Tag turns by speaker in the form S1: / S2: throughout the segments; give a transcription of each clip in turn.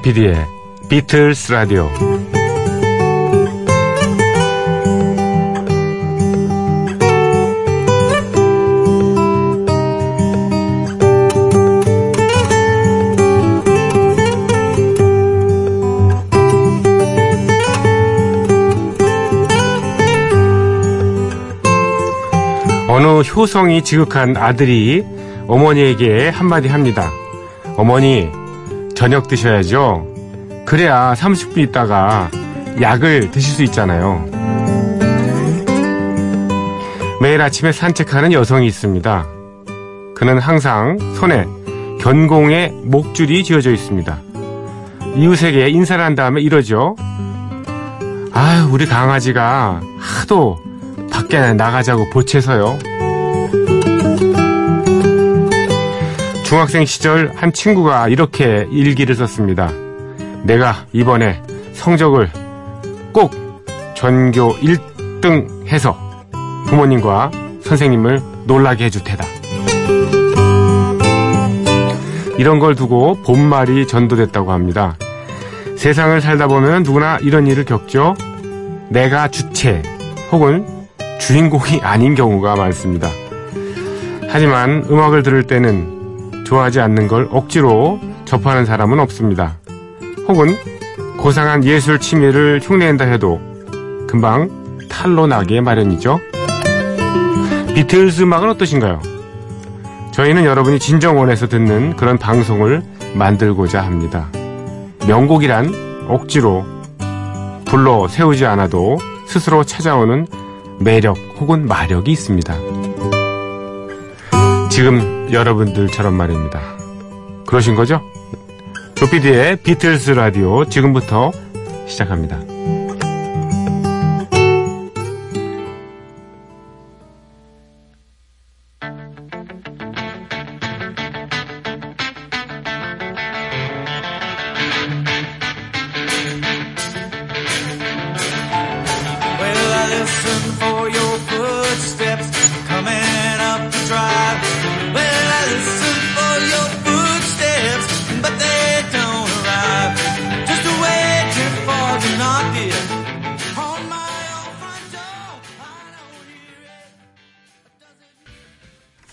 S1: 조피디의 비틀스 라디오 어느 효성이 지극한 아들이 어머니에게 한마디 합니다. 어머니, 저녁 드셔야죠. 그래야 30분 있다가 약을 드실 수 있잖아요. 매일 아침에 산책하는 여성이 있습니다. 그는 항상 손에 견공의 목줄이 쥐어져 있습니다. 이웃에게 인사를 한 다음에 이러죠. 아유, 우리 강아지가 하도 밖에 나가자고 보채서요. 중학생 시절 한 친구가 이렇게 일기를 썼습니다. 내가 이번에 성적을 꼭 전교 1등 해서 부모님과 선생님을 놀라게 해줄 테다. 이런 걸 두고 본말이 전도됐다고 합니다. 세상을 살다 보면 누구나 이런 일을 겪죠. 내가 주체 혹은 주인공이 아닌 경우가 많습니다. 하지만 음악을 들을 때는 좋아하지 않는 걸 억지로 접하는 사람은 없습니다. 혹은 고상한 예술 취미를 흉내낸다 해도 금방 탈로 나기 마련이죠. 비틀즈 음악은 어떠신가요? 저희는 여러분이 진정 원해서 듣는 그런 방송을 만들고자 합니다. 명곡이란 억지로 불러 세우지 않아도 스스로 찾아오는 매력 혹은 마력이 있습니다. 지금 여러분들처럼 말입니다. 그러신 거죠? 조피디의 비틀스 라디오 지금부터 시작합니다.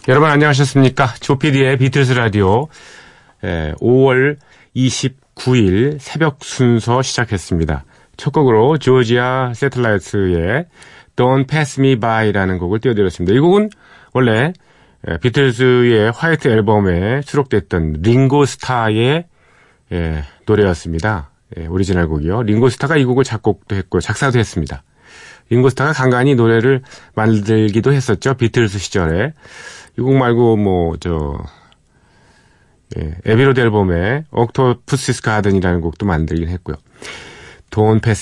S1: 여러분 안녕하셨습니까? 조피디의 비틀스 라디오 에, 5월 29일 새벽 순서 시작했습니다. 첫 곡으로 조지아 세틀라이트의 Don't Pass Me By라는 곡을 띄워드렸습니다. 이 곡은 원래 에, 비틀즈의 화이트 앨범에 수록됐던 링고스타의 예, 노래였습니다. 예, 오리지널 곡이요. 링고스타가 이 곡을 작곡도 했고 작사도 했습니다. 링고스타가 간간히 노래를 만들기도 했었죠. 비틀스 시절에. 이곡 말고 뭐저 예, Abbey Road 앨범에 Octopus's Garden이라는 곡도 만들긴 했고요.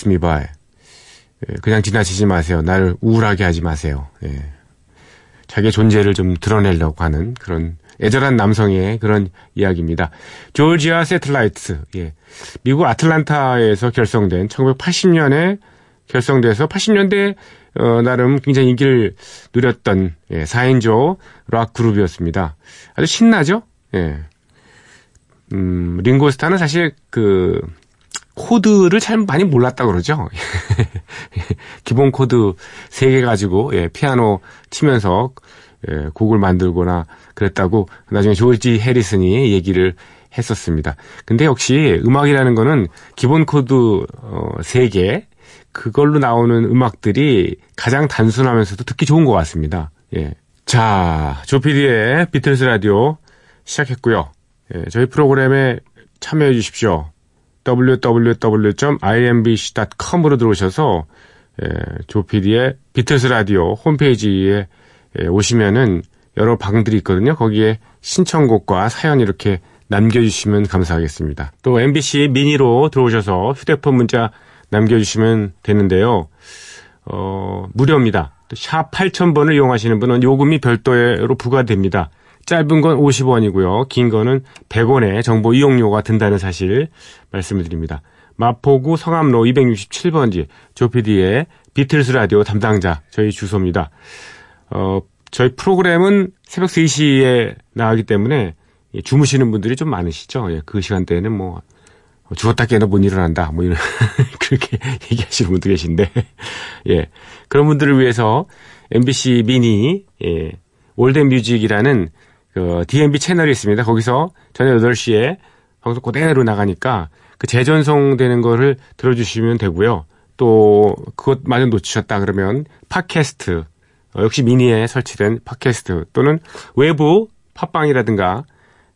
S1: Me by. 예, 그냥 지나치지 마세요. 나를 우울하게 하지 마세요. 예. 자기의 존재를 좀 드러내려고 하는 그런 애절한 남성의 그런 이야기입니다. Georgia Satellites. 예. 미국 아틀란타에서 결성된 1980년에 결성돼서 80년대 어, 나름 굉장히 인기를 누렸던 예, 4인조 락 그룹이었습니다. 아주 신나죠? 예. 음, 링고스타는 사실 그 코드를 잘 많이 몰랐다 그러죠. 기본 코드 3개 가지고 예, 피아노 치면서 예, 곡을 만들거나 그랬다고 나중에 조지 해리슨이 얘기를 했었습니다. 근데 역시 음악이라는 거는 기본 코드 어, 3개 그걸로 나오는 음악들이 가장 단순하면서도 듣기 좋은 것 같습니다. 예. 자, 조피디의 비틀스 라디오 시작했고요. 예, 저희 프로그램에 참여해 주십시오. www.imbc.com으로 들어오셔서 예, 조피디의 비틀스 라디오 홈페이지에 예, 오시면은 여러 방들이 있거든요. 거기에 신청곡과 사연 이렇게 남겨주시면 감사하겠습니다. 또 MBC 미니로 들어오셔서 휴대폰 문자 남겨주시면 되는데요. 어, 무료입니다. 샵 8000번을 이용하시는 분은 요금이 별도로 부과됩니다. 짧은 건 50원이고요. 긴 거는 100원의 정보 이용료가 든다는 사실 말씀을 드립니다. 마포구 성암로 267번지 조피디의 비틀스 라디오 담당자 저희 주소입니다. 어, 저희 프로그램은 새벽 3시에 나가기 때문에 예, 주무시는 분들이 좀 많으시죠. 예, 그 시간대에는 뭐 죽었다 깨도 못 일어난다. 뭐 이런 그렇게 얘기하시는 분도 계신데 예 그런 분들을 위해서 MBC 미니 예 All That Music이라는 그 DMB 채널이 있습니다. 거기서 저녁 8시에 방송 그대로 나가니까 그 재전송되는 거를 들어주시면 되고요. 또 그것마저 놓치셨다 그러면 팟캐스트 어, 역시 미니에 설치된 팟캐스트 또는 외부 팟빵이라든가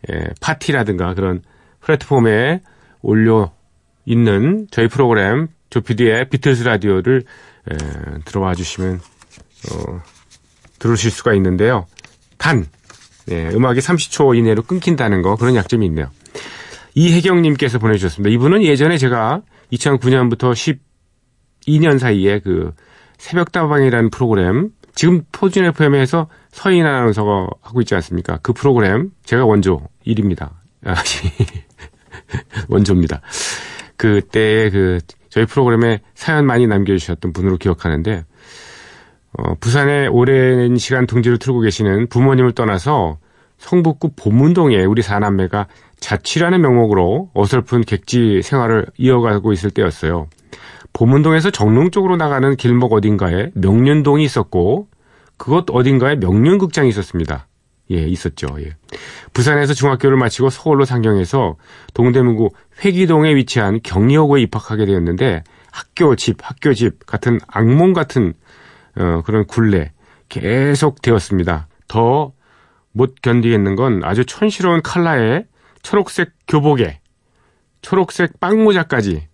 S1: 예, 파티라든가 그런 플랫폼에 올려 있는 저희 프로그램 조피디의 비틀스 라디오를 에, 들어와 주시면 어, 들으실 수가 있는데요. 단 예, 음악이 30초 이내로 끊긴다는 거 그런 약점이 있네요. 이혜경님께서 보내주셨습니다. 이분은 예전에 제가 2009년부터 12년 사이에 그 새벽다방이라는 프로그램 지금 포준 FM에서 서인 아나운서가 하고 있지 않습니까? 그 프로그램 제가 원조 1입니다. 아, 원조입니다. 그때 그 저희 프로그램에 사연 많이 남겨주셨던 분으로 기억하는데 어, 부산에 오랜 시간 둥지를 틀고 계시는 부모님을 떠나서 성북구 보문동에 우리 사남매가 자취라는 명목으로 어설픈 객지 생활을 이어가고 있을 때였어요. 보문동에서 정릉 쪽으로 나가는 길목 어딘가에 명륜동이 있었고 그것 어딘가에 명륜극장이 있었습니다. 예, 있었죠. 예. 부산에서 중학교를 마치고 서울로 상경해서 동대문구 회기동에 위치한 경리여고에 입학하게 되었는데 학교 집, 학교 집 같은 악몽 같은 어, 그런 굴레 계속 되었습니다. 더 못 견디겠는 건 아주 촌스러운 칼라에 초록색 교복에 초록색 빵모자까지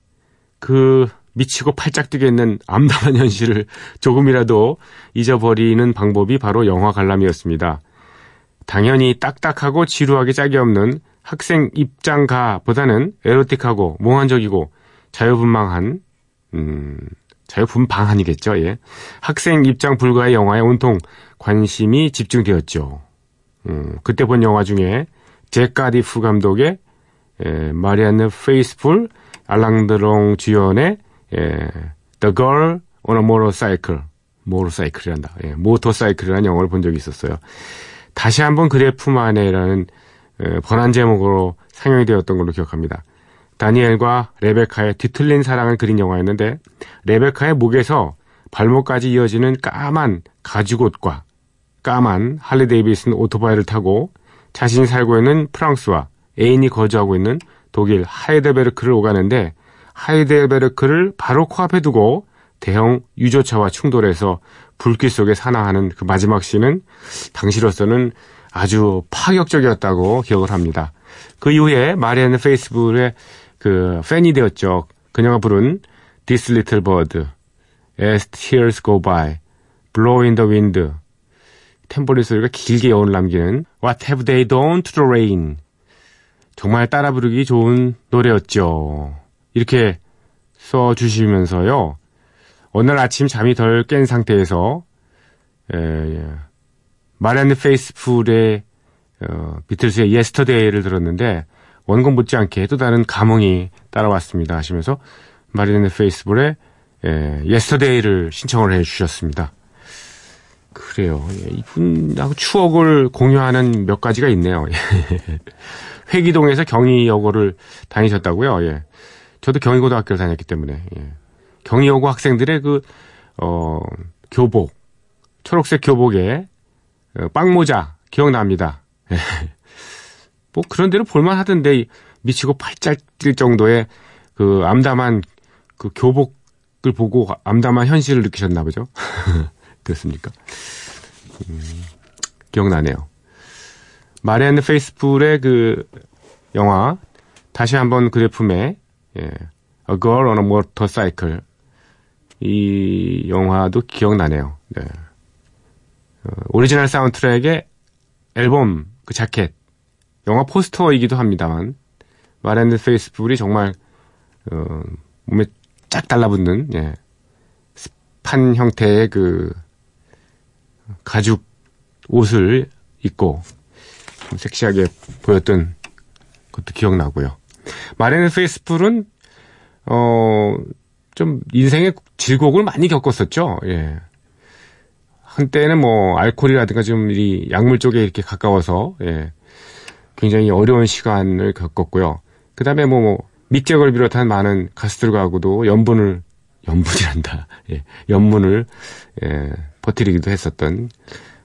S1: 그 미치고 팔짝 뛰겠는 암담한 현실을 조금이라도 잊어버리는 방법이 바로 영화 관람이었습니다. 당연히 딱딱하고 지루하게 짝이 없는 학생 입장가보다는 에로틱하고 몽환적이고 자유분방한 음, 자유분방한이겠죠. 예. 학생 입장 불가의 영화에 온통 관심이 집중되었죠. 음, 그때 본 영화 중에 잭 카디프 감독의 에, 마리안느 페이스풀, 알랑드롱 주연의 에, The Girl on a Motorcycle, 모터사이클이란다. 예, 모터사이클이라는 영화를 본 적이 있었어요. 다시 한번 안에라는 에, 번안 제목으로 상영이 되었던 걸로 기억합니다. 다니엘과 레베카의 뒤틀린 사랑을 그린 영화였는데 레베카의 목에서 발목까지 이어지는 까만 가죽옷과 까만 할리 데이비슨 오토바이를 타고 자신이 살고 있는 프랑스와 애인이 거주하고 있는 독일 하이델베르크를 오가는데 하이델베르크를 바로 코앞에 두고 대형 유조차와 충돌해서 불길 속에 산화하는 그 마지막 씬은 당시로서는 아주 파격적이었다고 기억을 합니다. 그 이후에 마리안는 페이스북에 그 팬이 되었죠. 그녀가 부른 This Little Bird, As Tears Go By, Blow in the Wind, 템포리 소리가 길게 여운을 남기는 What Have They Done to the Rain. 정말 따라 부르기 좋은 노래였죠. 이렇게 써주시면서요. 날 아침 잠이 덜 깬 상태에서 에, 예, 마리안느 페이스풀의 어, 비틀스의 Yesterday를 들었는데 원곡 못지않게 또 다른 감흥이 따라왔습니다 하시면서 마리안느 페이스풀의 예, Yesterday를 신청을 해주셨습니다. 그래요. 예, 이분하고 추억을 공유하는 몇 가지가 있네요. 회기동에서 경희여고를 다니셨다고요. 예. 저도 경희고등학교를 다녔기 때문에 예. 경희여고 학생들의 그 어, 교복 초록색 교복에 어, 빵모자 기억납니다. 예. 뭐 그런 데로 볼만 하던데 미치고 팔짝 뛸 정도의 그 암담한 그 교복을 보고 암담한 현실을 느끼셨나 보죠. 그렇습니까? 음, 기억나네요. 마리안느 페이스풀의 그 영화 다시 한번 그대 품에 예, A Girl on a Motorcycle 이 영화도 기억나네요. 네. 어, 오리지널 사운드트랙의 앨범 그 자켓 영화 포스터이기도 합니다만 마리안느 페이스풀이 정말 어, 몸에 쫙 달라붙는 예, 판 형태의 그 가죽 옷을 입고 좀 섹시하게 보였던 것도 기억나고요. 마레는 페이스풀은 어, 좀 인생의 질곡을 많이 겪었었죠. 예. 한때는 뭐 알코올이라든가 좀 이 약물 쪽에 이렇게 가까워서 예. 굉장히 어려운 시간을 겪었고요. 그다음에 뭐, 뭐 믹잭을 비롯한 많은 가수들과도 연분을 염문이란다. 예, 염문을 예, 퍼뜨리기도 했었던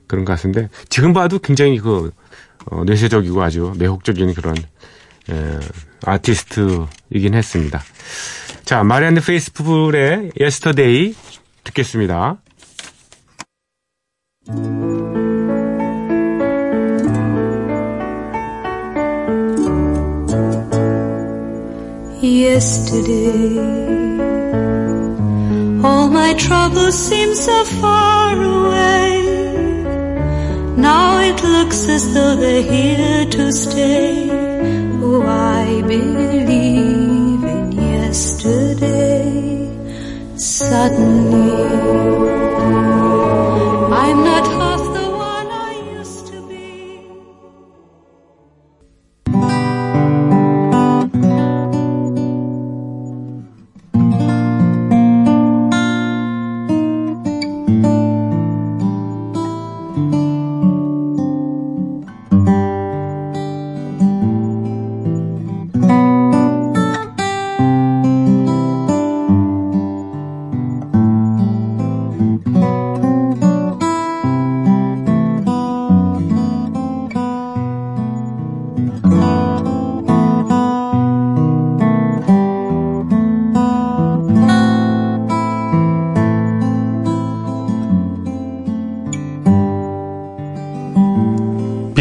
S1: 그런 가수인데 지금 봐도 굉장히 그 어, 뇌쇄적이고 아주 매혹적인 그런 예, 아티스트이긴 했습니다. 자, 마리안느 페이스풀의 Yesterday 듣겠습니다.
S2: Yesterday, all my troubles seem so far away. Now it looks as though they're here to stay. Oh, I believe yesterday. Suddenly,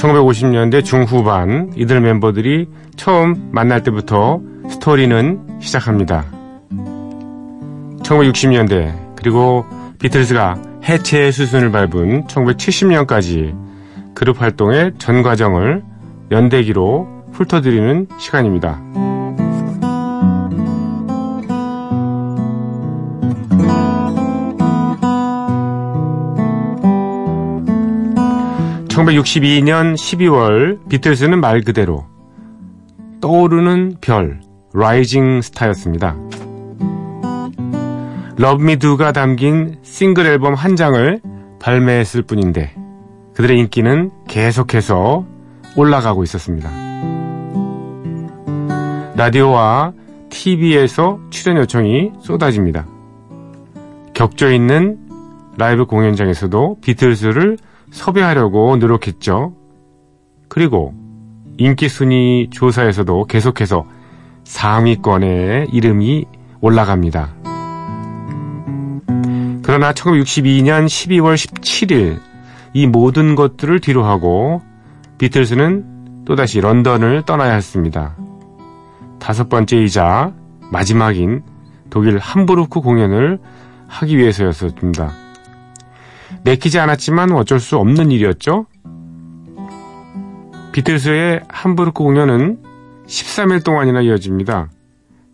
S1: 1950년대 중후반 이들 멤버들이 처음 만날 때부터 스토리는 시작합니다. 1960년대 그리고 비틀즈가 해체 수순을 밟은 1970년까지 그룹 활동의 전 과정을 연대기로 훑어드리는 시간입니다. 1962년 12월 비틀스는 말 그대로 떠오르는 별, 라이징 스타였습니다. Love Me Do가 담긴 싱글 앨범 한 장을 발매했을 뿐인데 그들의 인기는 계속해서 올라가고 있었습니다. 라디오와 TV에서 출연 요청이 쏟아집니다. 격조 있는 라이브 공연장에서도 비틀스를 섭외하려고 노력했죠. 그리고 인기 순위 조사에서도 계속해서 상위권에 이름이 올라갑니다. 그러나 1962년 12월 17일 이 모든 것들을 뒤로하고 비틀스는 또다시 런던을 떠나야 했습니다. 다섯 번째이자 마지막인 독일 함부르크 공연을 하기 위해서였습니다. 내키지 않았지만 어쩔 수 없는 일이었죠. 비틀스의 함부르크 공연은 13일 동안이나 이어집니다.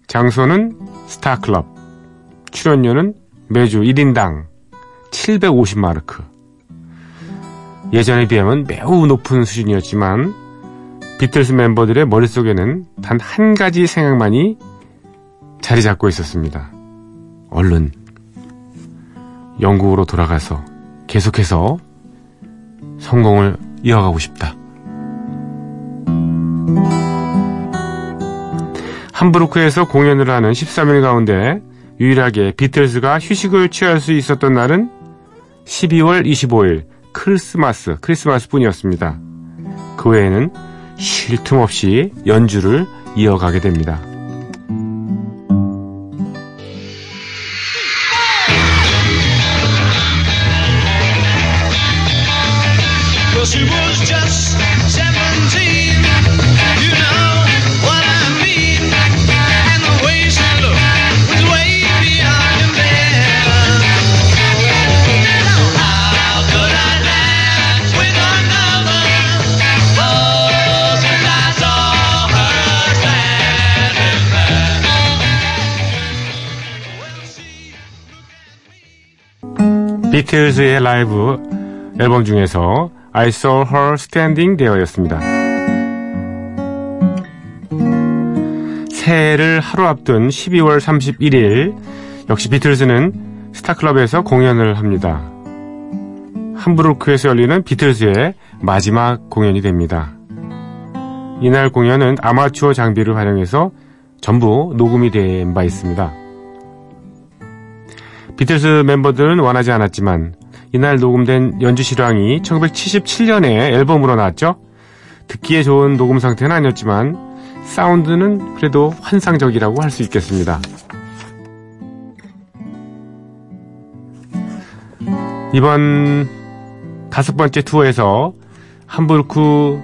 S1: 장소는 스타클럽, 출연료는 매주 1인당 750마르크. 예전에 비하면 매우 높은 수준이었지만 비틀스 멤버들의 머릿속에는 단 한 가지 생각만이 자리 잡고 있었습니다. 얼른 영국으로 돌아가서 계속해서 성공을 이어가고 싶다. 함부르크에서 공연을 하는 13일 가운데 유일하게 비틀스가 휴식을 취할 수 있었던 날은 12월 25일 크리스마스, 크리스마스 뿐이었습니다. 그 외에는 쉴 틈 없이 연주를 이어가게 됩니다. 비틀즈의 라이브 앨범 중에서 I Saw Her Standing There였습니다. 새해를 하루 앞둔 12월 31일 역시 비틀즈는 스타클럽에서 공연을 합니다. 함부르크에서 열리는 비틀즈의 마지막 공연이 됩니다. 이날 공연은 아마추어 장비를 활용해서 전부 녹음이 된 바 있습니다. 비틀스 멤버들은 원하지 않았지만 이날 녹음된 연주 실황이 1977년에 앨범으로 나왔죠. 듣기에 좋은 녹음 상태는 아니었지만 사운드는 그래도 환상적이라고 할 수 있겠습니다. 이번 다섯 번째 투어에서 함부르크에서만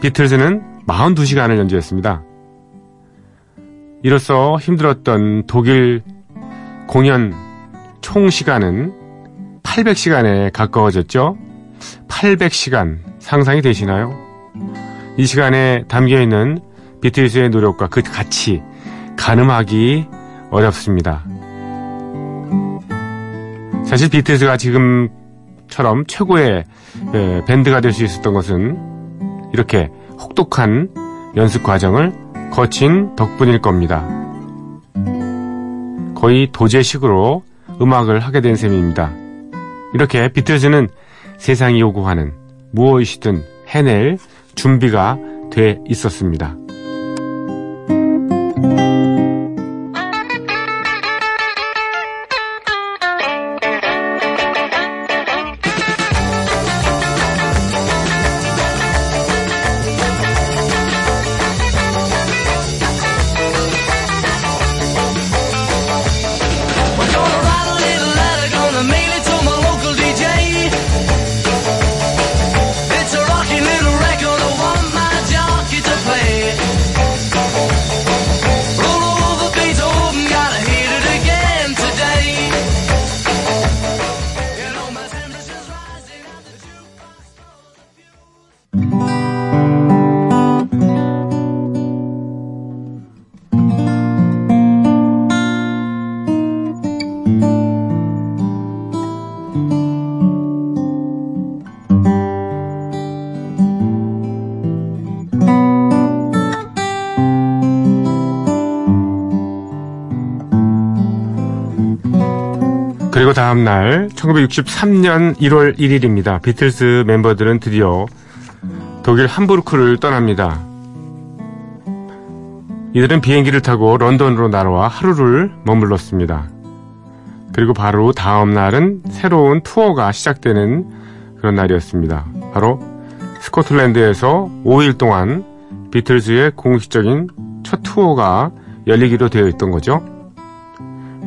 S1: 비틀즈는 42시간을 연주했습니다. 이로써 힘들었던 독일 공연 총 시간은 800시간에 가까워졌죠. 800시간 상상이 되시나요? 이 시간에 담겨 있는 비틀즈의 노력과 그 가치 가늠하기 어렵습니다. 사실 비틀즈가 지금처럼 최고의 예, 밴드가 될 수 있었던 것은 이렇게 혹독한 연습 과정을 거친 덕분일 겁니다. 거의 도제식으로 음악을 하게 된 셈입니다. 이렇게 비틀즈는 세상이 요구하는 무엇이든 해낼 준비가 돼 있었습니다. 그리고 다음 날 1963년 1월 1일입니다. 비틀스 멤버들은 드디어 독일 함부르크를 떠납니다. 이들은 비행기를 타고 런던으로 날아와 하루를 머물렀습니다. 그리고 바로 다음 날은 새로운 투어가 시작되는 그런 날이었습니다. 바로 스코틀랜드에서 5일 동안 비틀즈의 공식적인 첫 투어가 열리기로 되어 있던 거죠.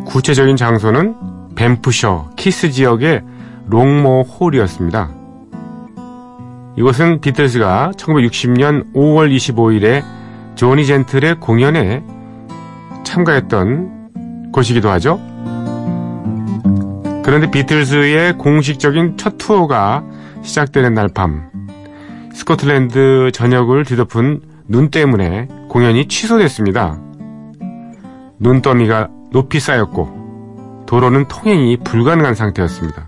S1: 구체적인 장소는 밴프셔, 키스 지역의 롱모 홀이었습니다. 이곳은 비틀즈가 1960년 5월 25일에 조니 젠틀의 공연에 참가했던 곳이기도 하죠. 그런데 비틀즈의 공식적인 첫 투어가 시작되는 날 밤, 스코틀랜드 전역을 뒤덮은 눈 때문에 공연이 취소됐습니다. 눈더미가 높이 쌓였고 도로는 통행이 불가능한 상태였습니다.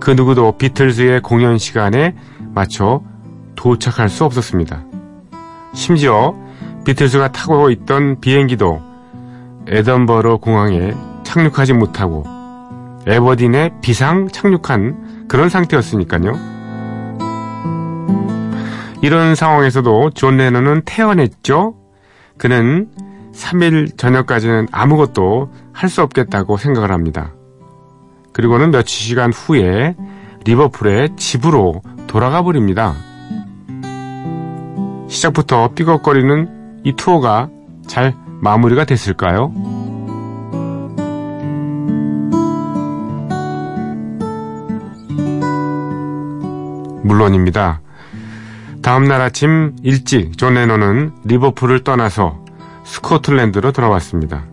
S1: 그 누구도 비틀즈의 공연 시간에 맞춰 도착할 수 없었습니다. 심지어 비틀즈가 타고 있던 비행기도 에던버러 공항에 착륙하지 못하고 에버딘에 비상 착륙한 그런 상태였으니까요. 이런 상황에서도 존 레논은 태연했죠. 그는 3일 저녁까지는 아무것도 할 수 없겠다고 생각을 합니다. 그리고는 며칠 시간 후에 리버풀의 집으로 돌아가 버립니다. 시작부터 삐걱거리는 이 투어가 잘 마무리가 됐을까요? 물론입니다. 다음날 아침 일찍 존 레논은 리버풀을 떠나서 스코틀랜드로 돌아왔습니다.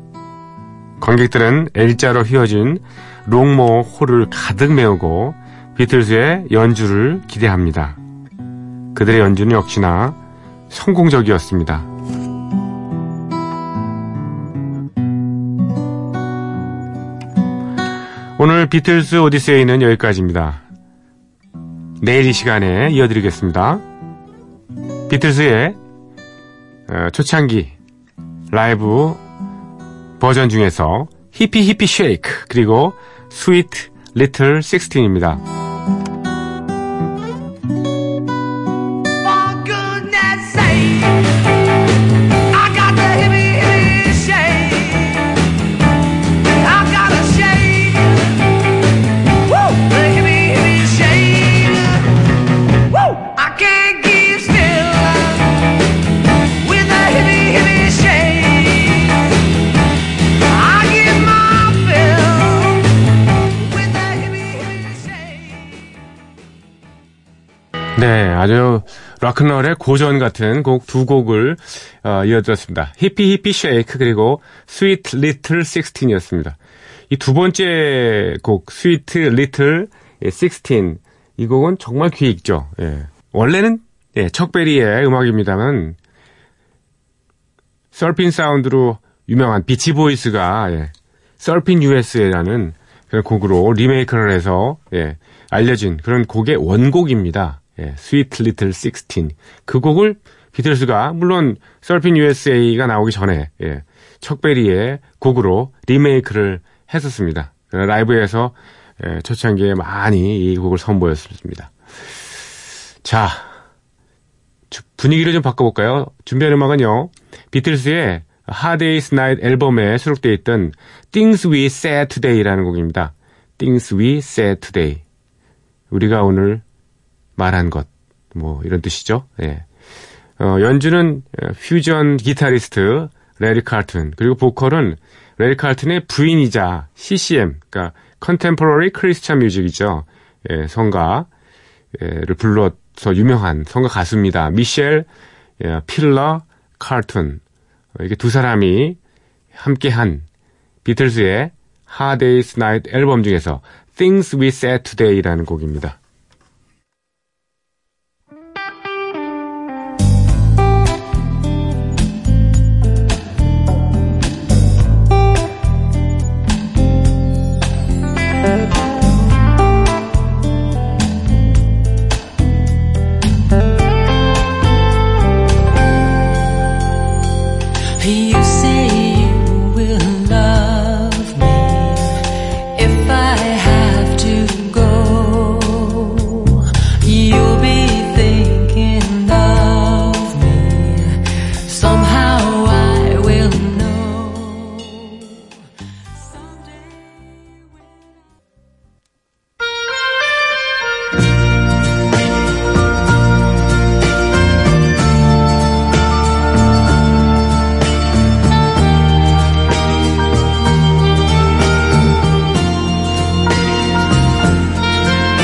S1: 관객들은 L자로 휘어진 롱모 홀을 가득 메우고 비틀즈의 연주를 기대합니다. 그들의 연주는 역시나 성공적이었습니다. 오늘 비틀스 오디세이는 여기까지입니다. 내일 이 시간에 이어드리겠습니다. 비틀스의 어, 초창기 라이브 버전 중에서 Hippy Hippy Shake 그리고 Sweet Little 16입니다. 아주 락큰롤의 고전 같은 곡 두 곡을 어, 이어드렸습니다. Hippy Hippy Shake 그리고 Sweet Little 16이었습니다. 이 두 번째 곡 스위트 리틀 16이 곡은 정말 귀에 익죠. 예. 원래는 예, 척베리의 음악입니다만 서핑 사운드로 유명한 비치 보이스가 예, Surfin' USA라는 그런 곡으로 리메이크를 해서 예, 알려진 그런 곡의 원곡입니다. 예, 스위트 리틀 16. 그 곡을 비틀스가 물론 서핑 USA가 나오기 전에 예, 척베리의 곡으로 리메이크를 했었습니다. 라이브에서 예, 초창기에 많이 이 곡을 선보였습니다. 자, 주- 분위기를 좀 바꿔볼까요? 준비한 음악은요, 비틀스의 Hard Day's Night 앨범에 수록되어 있던 Things We Said Today라는 곡입니다. Things We Said Today. 우리가 오늘 말한 것, 뭐, 이런 뜻이죠. 예. 어, 연주는 어, 퓨전 기타리스트 레리 칼튼, 그리고 보컬은 레리 칼튼의 부인이자 CCM, 그러니까 Contemporary Christian Music이죠. 예, 성가, 를 불러서 유명한 성가 가수입니다. 미셸 예, 필러 칼튼 어, 이게 두 사람이 함께한 비틀스의 Day's Night 앨범 중에서 Things We Said Today라는 곡입니다.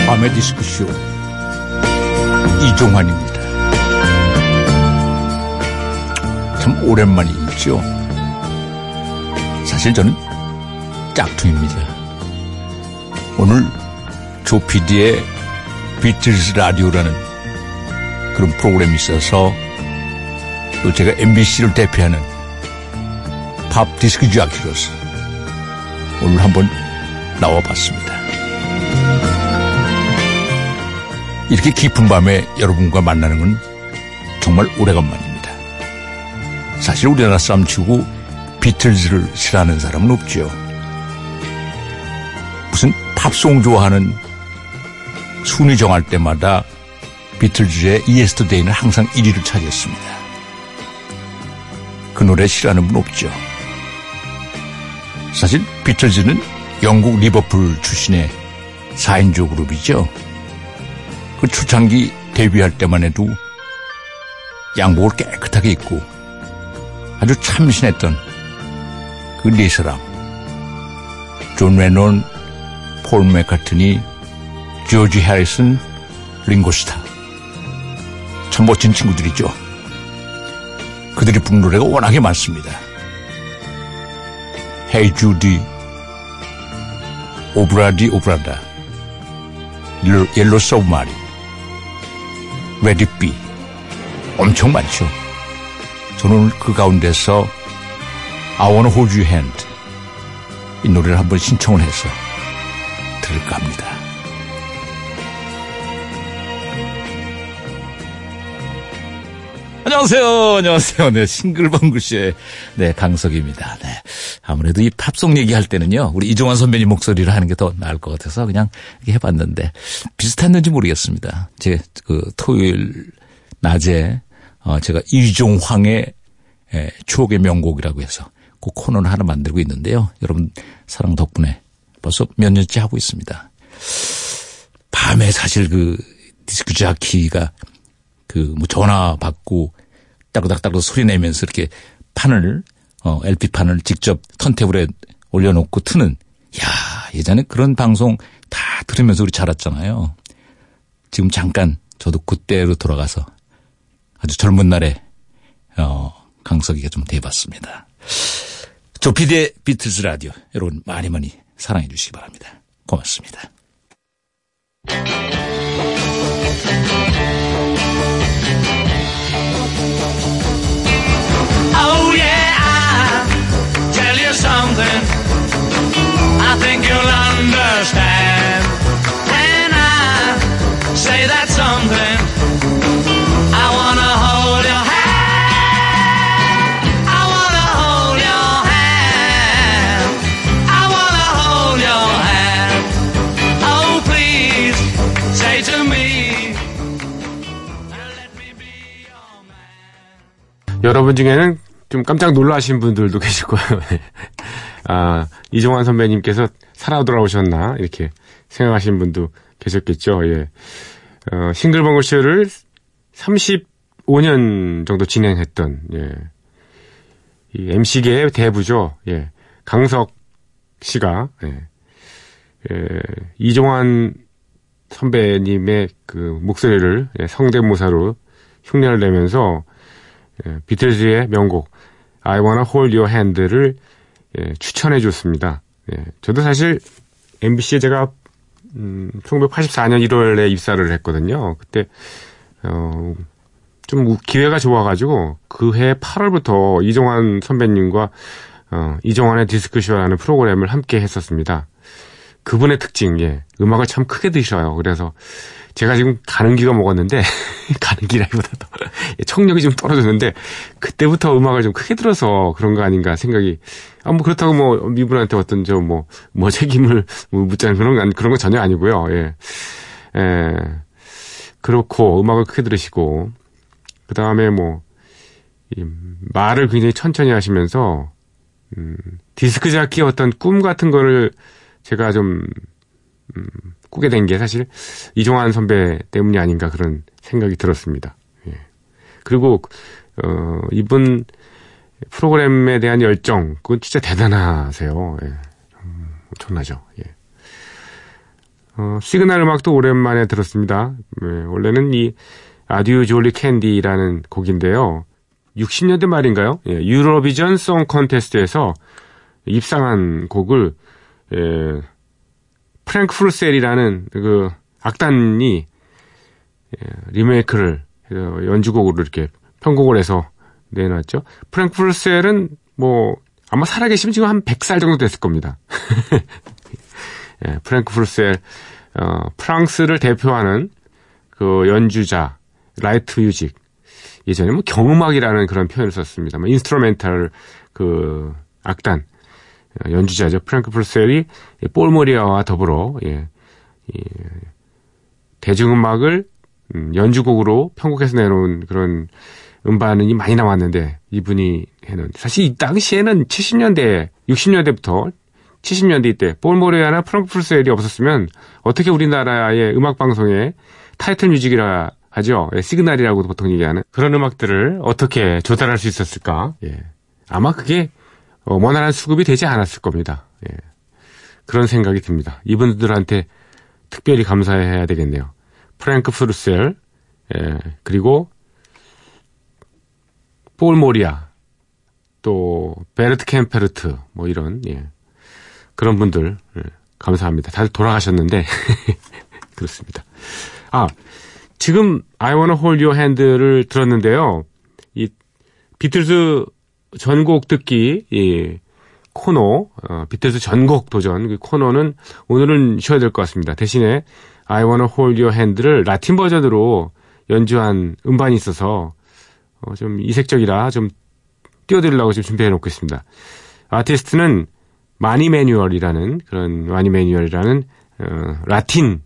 S3: 밤의 디스크쇼 이종환입니다. 참 오랜만이죠. 사실 저는 짝퉁입니다. 오늘 조피디의 비틀스 라디오라는 그런 프로그램이 있어서 또 제가 MBC를 대표하는 팝 디스크 자키로서 오늘 한번 나와봤습니다. 이렇게 깊은 밤에 여러분과 만나는 건 정말 오래간만입니다. 사실 우리나라 싸움 치고 비틀즈를 싫어하는 사람은 없죠. 무슨 팝송 좋아하는 순위 정할 때마다 비틀즈의 이에스터데이는 항상 1위를 차지했습니다. 그 노래 싫어하는 분 없죠. 사실 비틀즈는 영국 리버풀 출신의 4인조 그룹이죠. 그 초창기 데뷔할 때만 해도 양복을 깨끗하게 입고 아주 참신했던 그 네 사람. 존 레논, 폴 맥카트니, 조지 해리슨, 링고스타. 참 멋진 친구들이죠. 그들이 부른 노래가 워낙에 많습니다. Hey Jude, Ob-La-Di Ob-La-Da, Yellow Submarine, Let It Be 엄청 많죠. 저는 그 가운데서 I wanna hold your hand 이 노래를 한번 신청을 해서 들을까 합니다. 안녕하세요. 안녕하세요. 네, 싱글벙글 씨의 네, 강석입니다. 네. 아무래도 이 팝송 얘기할 때는요, 우리 이종환 선배님 목소리를 하는 게 더 나을 것 같아서 그냥 이렇게 해봤는데, 비슷했는지 모르겠습니다. 제, 그, 토요일 낮에, 어, 제가 이종황의 예, 추억의 명곡이라고 해서 그 코너를 하나 만들고 있는데요. 여러분 사랑 덕분에 벌써 몇 년째 하고 있습니다. 밤에 사실 그 디스크 자키가 그 뭐 전화 받고 따그닥따그 소리 내면서 이렇게 판을 어 LP 판을 직접 턴테이블에 올려놓고 트는 야 예전에 그런 방송 다 들으면서 우리 자랐잖아요. 지금 잠깐 저도 그때로 돌아가서 아주 젊은 날에 어 강석이가 좀 돼봤습니다. 조피디의 비틀스 라디오 여러분 많이 많이 사랑해 주시기 바랍니다. 고맙습니다.
S4: Something. I think you'll understand. And I say that something. I wanna hold your hand. I wanna hold your hand. I wanna hold your hand. Oh please, say to me. Let me be your man.
S1: 여러분 중에는 좀 깜짝 놀라신 분들도 계실 거예요. 아, 이종환 선배님께서 살아 돌아오셨나, 이렇게 생각하시는 분도 계셨겠죠. 예. 어, 싱글벙글 쇼를 35년 정도 진행했던, 예. 이 MC계의 대부죠. 예. 강석 씨가, 예. 예, 이종환 선배님의 그 목소리를 예, 성대모사로 흉내를 내면서 예, 비틀즈의 명곡 I Wanna Hold Your Hand를 예, 추천해 줬습니다. 예, 저도 사실 MBC에 제가 음, 1984년 1월에 입사를 했거든요. 그때 어, 좀 기회가 좋아가지고 그 해 8월부터 이종환 선배님과 어, 이종환의 디스크쇼라는 프로그램을 함께 했었습니다. 그분의 특징, 예, 음악을 참 크게 드셔요. 그래서 제가 지금 가는 기가 먹었는데 가는 기라기보다도 청력이 좀 떨어졌는데 그때부터 음악을 좀 크게 들어서 그런 거 아닌가 생각이 아 뭐 그렇다고 뭐 이분한테 어떤 저 뭐 뭐 책임을 뭐 묻자는 그런 건 그런 건 전혀 아니고요. 예. 예. 그렇고 음악을 크게 들으시고 그 다음에 뭐 이, 말을 굉장히 천천히 하시면서 음, 디스크 자키의 어떤 꿈 같은 거를 제가 좀 음, 꾸게 된 게 사실 이종환 선배 때문이 아닌가 그런 생각이 들었습니다. 예. 그리고 어, 이분 프로그램에 대한 열정 그건 진짜 대단하세요. 예. 음, 엄청나죠. 예. 어, 시그널 음악도 오랜만에 들었습니다. 예, 원래는 이 Adieu Jolie Candy라는 곡인데요. 60년대 말인가요? 예, 유로비전 송 콘테스트에서 입상한 곡을 예, 프랑크 푸르셀이라는 그 악단이 예, 리메이크를 해서 연주곡으로 이렇게 편곡을 해서 내놨죠. 프랑크 푸르셀은 뭐 아마 살아계시면 지금 한 100살 정도 됐을 겁니다. 예, 프랑크 푸르셀 어, 프랑스를 대표하는 그 연주자 light music 예전에 뭐 경음악이라는 그런 표현을 썼습니다. 뭐 instrumental 그 악단 어, 연주자죠. 프랑크 푸르셀이 폴 모리아와 더불어 예, 이 대중음악을 음, 연주곡으로 편곡해서 내놓은 그런 음반이 많이 나왔는데 이분이 해놓은 사실 이 당시에는 70년대 60년대부터 70년대 때 폴 모리아나 프랑크 푸르셀이 없었으면 어떻게 우리나라의 음악 방송에 title music이라 하죠. 예, 시그널이라고도 보통 얘기하는 그런 음악들을 어떻게 조달할 수 있었을까? 예. 아마 그게 어, 원활한 수급이 되지 않았을 겁니다. 예. 그런 생각이 듭니다. 이분들한테 특별히 감사해야 되겠네요. 프랑크 푸르셀, 예, 그리고 폴 모리아, 또 베르트 켐페르트, 뭐 이런 예. 그런 분들 예, 감사합니다. 다들 돌아가셨는데 그렇습니다. 아 지금 I Wanna Hold Your Hand를 들었는데요. 이 비틀즈 전곡 듣기 예, 코너, 어, 비틀즈 전곡 도전 그 코너는 오늘은 쉬어야 될 것 같습니다. 대신에 I Wanna Hold Your Hand를 라틴 버전으로 연주한 음반이 있어서 어, 좀 이색적이라 좀 띄워드리려고 지금 준비해 놓고 있습니다. 아티스트는 마니 매뉴얼이라는 그런 마니 매뉴얼이라는 어, 라틴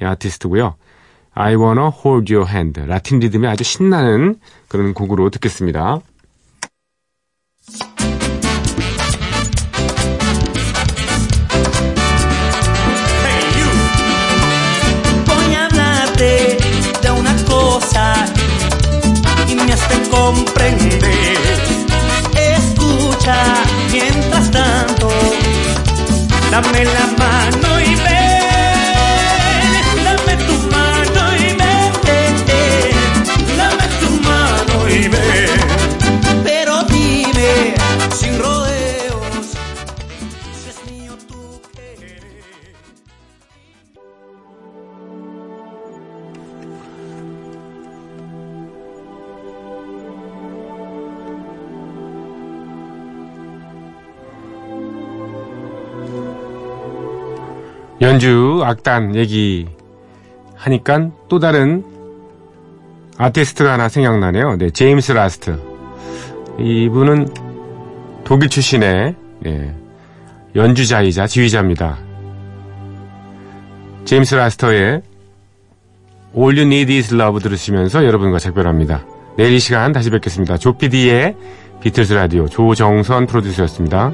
S1: 아티스트고요. I Wanna Hold Your Hand 라틴 리듬이 아주 신나는 그런 곡으로 듣겠습니다.
S5: Dame la
S1: 연주 악단 얘기 하니까 또 다른 아티스트가 하나 생각나네요. 네, 제임스 라스트. 이분은 독일 출신의 네, 연주자이자 지휘자입니다. 제임스 라스트의 All You Need Is Love 들으시면서 여러분과 작별합니다. 내일 이 시간 다시 뵙겠습니다. 조피디의 비틀스 라디오 조정선 프로듀서였습니다.